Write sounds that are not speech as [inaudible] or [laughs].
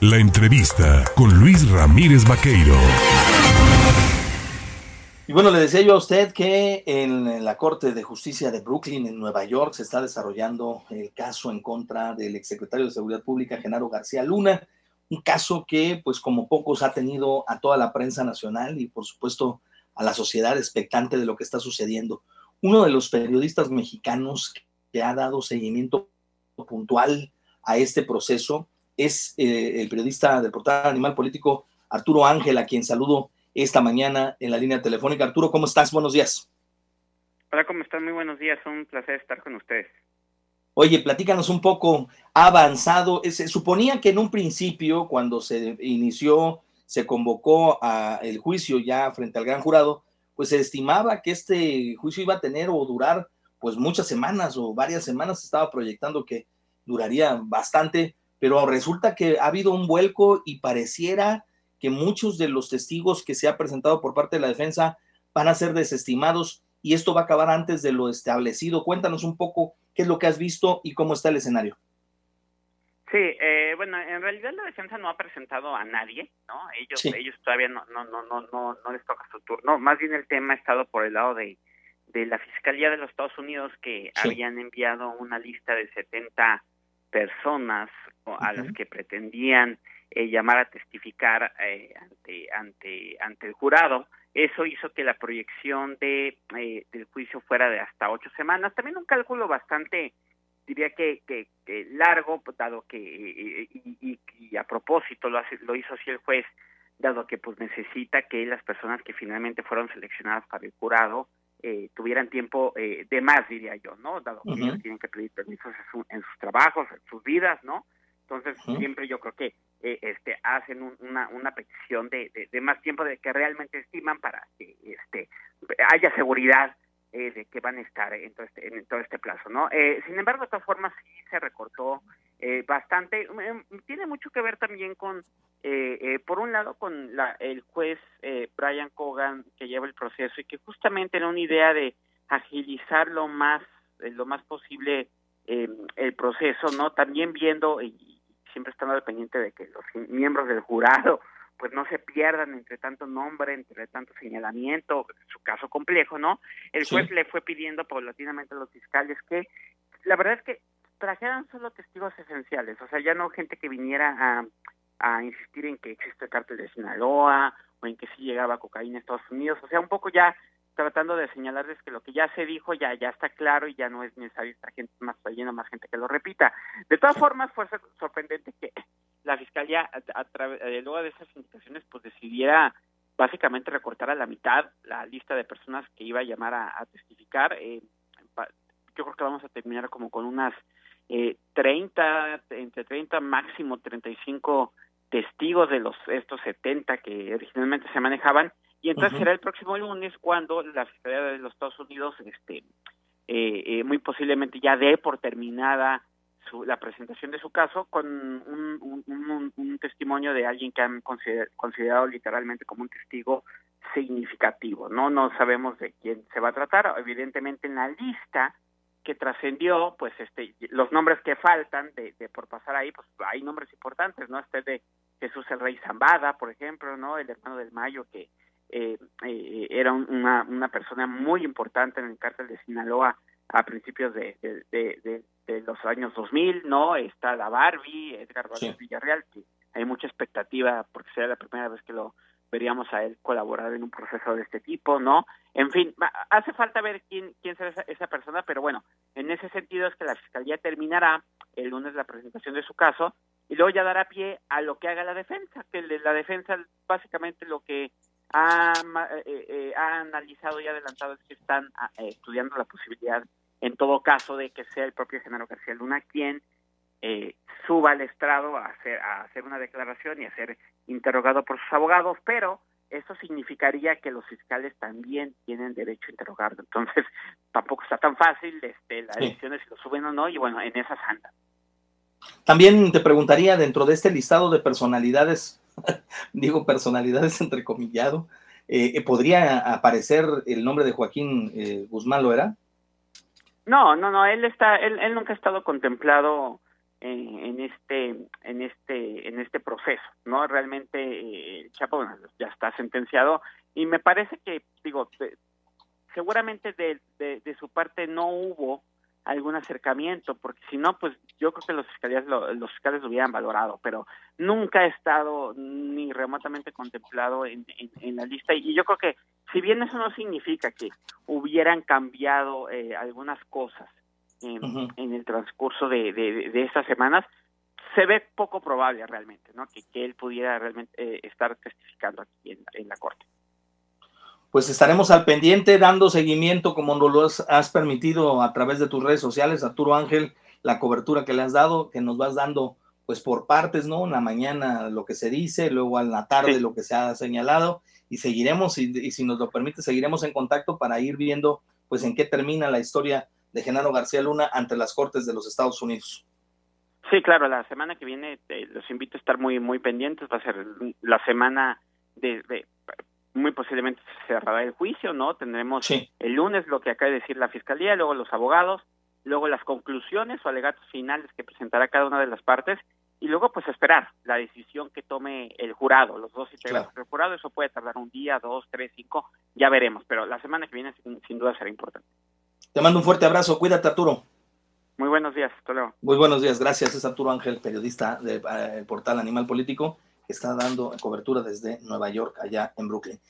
La entrevista con Luis Ramírez Vaqueiro. Y bueno, le decía yo a usted que en la Corte de Justicia de Brooklyn, en Nueva York, se está desarrollando el caso en contra del exsecretario de Seguridad Pública, Genaro García Luna, un caso que, pues como pocos, ha tenido a toda la prensa nacional y, por supuesto, a la sociedad expectante de lo que está sucediendo. Uno de los periodistas mexicanos que ha dado seguimiento puntual a este proceso es eh, el periodista del portal Animal Político, Arturo Ángel, a quien saludo esta mañana en la línea telefónica. Arturo, ¿cómo estás? Buenos días. Hola, ¿cóp están? Muy buenos días. Un placer estar con ustedes. Oye, platícanos un poco, ha avanzado. Se suponía que en un principio, cuando se inició, se convocó a el juicio ya frente al gran jurado, pues se estimaba que este juicio iba a tener o durar pues muchas semanas o varias semanas. Se estaba proyectando que duraría bastante, pero resulta que ha habido un vuelco y pareciera que muchos de los testigos que se ha presentado por parte de la defensa van a ser desestimados y esto va a acabar antes de lo establecido. Cuéntanos un poco qué es lo que has visto y cómo está el escenario. Sí, eh, bueno, en realidad la defensa no ha presentado a nadie, ¿no? Ellos, ellos todavía no, no, no, no, no, no les toca su turno. Más bien el tema ha estado por el lado de, de la Fiscalía de los Estados Unidos que habían enviado una lista de 70 personas a las que pretendían eh, llamar a testificar eh, ante, ante, ante el jurado. Eso hizo que la proyección de, eh, del juicio fuera de hasta ocho semanas. También un cálculo bastante, diría que, que, largo, dado que, y, y, a propósito lo, hace, lo hizo así el juez, dado que pues necesita que las personas que finalmente fueron seleccionadas para el jurado eh, tuvieran tiempo eh, de más, diría yo, ¿no? Dado que ellos tienen que pedir permisos en, sus trabajos, en sus vidas, ¿no? Entonces, siempre yo creo que eh, este hacen una, una petición de, de, más tiempo de que realmente estiman para que este haya seguridad de que van a estar en todo este, en todo este plazo, ¿no? sin embargo, de todas formas, sí se recortó bastante. tiene mucho que ver también con eh, eh, por un lado con la, el juez eh, Brian Cogan que lleva el proceso y que justamente era una idea de agilizar lo más eh, lo más posible em, el proceso no también viendo y siempre estando al pendiente de que los miembros del jurado pues no se pierdan entre tanto nombre, entre tanto señalamiento, su caso complejo, ¿no? El juez le fue pidiendo paulatinamente a los fiscales que la verdad es que trajeran solo testigos esenciales, o sea, ya no gente que viniera a a insistir en que existe el cártel de Sinaloa o en que sí llegaba cocaína a Estados Unidos, o sea, un poco ya tratando de señalarles que lo que ya se dijo ya ya está claro y ya no es necesario estar gente más trayendo más gente que lo repita. De todas formas, fue sorprendente que la fiscalía a, eh, luego de esas indicaciones pues decidiera básicamente recortar a la mitad la lista de personas que iba a llamar a, testificar. Eh, yo creo que vamos a terminar como con unas eh, 30, entre 30 máximo 35 testigos de los estos 70 que originalmente se manejaban y entonces será el próximo lunes cuando la Fiscalía de los Estados Unidos este eh, eh, muy posiblemente ya dé por terminada su, la presentación de su caso con un, un, un, testimonio de alguien que han considerado literalmente como un testigo significativo. No, no sabemos de quién se va a tratar. Evidentemente en la lista que trascendió, pues este, los nombres que faltan de, de, por pasar ahí, pues hay nombres importantes, ¿no? Este de Jesús el Rey Zambada, por ejemplo, ¿no? El hermano del Mayo, que eh, eh, era una, una persona muy importante en el cártel de Sinaloa a principios de, de, de, los años 2000, ¿no? Está la Barbie, Edgar Valdez Villarreal, que hay mucha expectativa porque será la primera vez que lo veríamos a él colaborar en un proceso de este tipo, ¿no? En fin, hace falta ver quién, quién será esa, persona, pero bueno, en ese sentido es que la Fiscalía terminará el lunes la presentación de su caso y luego ya dará pie a lo que haga la defensa, que la defensa básicamente lo que ha, eh, eh, ha analizado y adelantado es que están ah, eh, estudiando la posibilidad, en todo caso, de que sea el propio Genaro García Luna quien eh, suba al estrado a hacer, a hacer una declaración y a ser interrogado por sus abogados, pero eso significaría que los fiscales también tienen derecho a interrogarlo. Entonces, [laughs] tampoco está tan fácil este, la decisión de si lo suben o no, y bueno, en esas andan. También te preguntaría, dentro de este listado de personalidades, [laughs] digo personalidades entrecomillado, eh, ¿podría aparecer el nombre de Joaquín eh, Guzmán Loera? No, no, no, él está, él, él nunca ha estado contemplado en este en este en este proceso no realmente eh, Chapo ya está sentenciado y me parece que digo seguramente de, de, su parte no hubo algún acercamiento porque si no pues yo creo que los fiscalías los fiscales lo hubieran valorado pero nunca ha estado ni remotamente contemplado en, en, la lista y yo creo que si bien eso no significa que hubieran cambiado eh, algunas cosas en, el transcurso de, de, estas semanas, se ve poco probable realmente, ¿no? Que, que él pudiera realmente eh, estar testificando aquí en, la Corte. Pues estaremos al pendiente dando seguimiento como nos lo has, permitido a través de tus redes sociales, Arturo Ángel, la cobertura que le has dado, que nos vas dando pues por partes, ¿no? En la mañana lo que se dice, luego en la tarde lo que se ha señalado y seguiremos, y, y, si nos lo permite, seguiremos en contacto para ir viendo pues en qué termina la historia de Genaro García Luna ante las Cortes de los Estados Unidos. Sí, claro, la semana que viene eh, los invito a estar muy muy pendientes, va a ser la semana de, muy posiblemente cerrará el juicio, ¿no? Tendremos el lunes lo que acaba de decir la Fiscalía, luego los abogados, luego las conclusiones o alegatos finales que presentará cada una de las partes y luego pues esperar la decisión que tome el jurado, los dos integrantes del jurado, eso puede tardar un día, dos, tres, cinco, ya veremos, pero la semana que viene sin duda será importante. Te mando un fuerte abrazo. Cuídate, Arturo. Muy buenos días. Hasta luego. Muy buenos días. Gracias. Es Arturo Ángel, periodista del eh, portal Animal Político, que está dando cobertura desde Nueva York, allá en Brooklyn.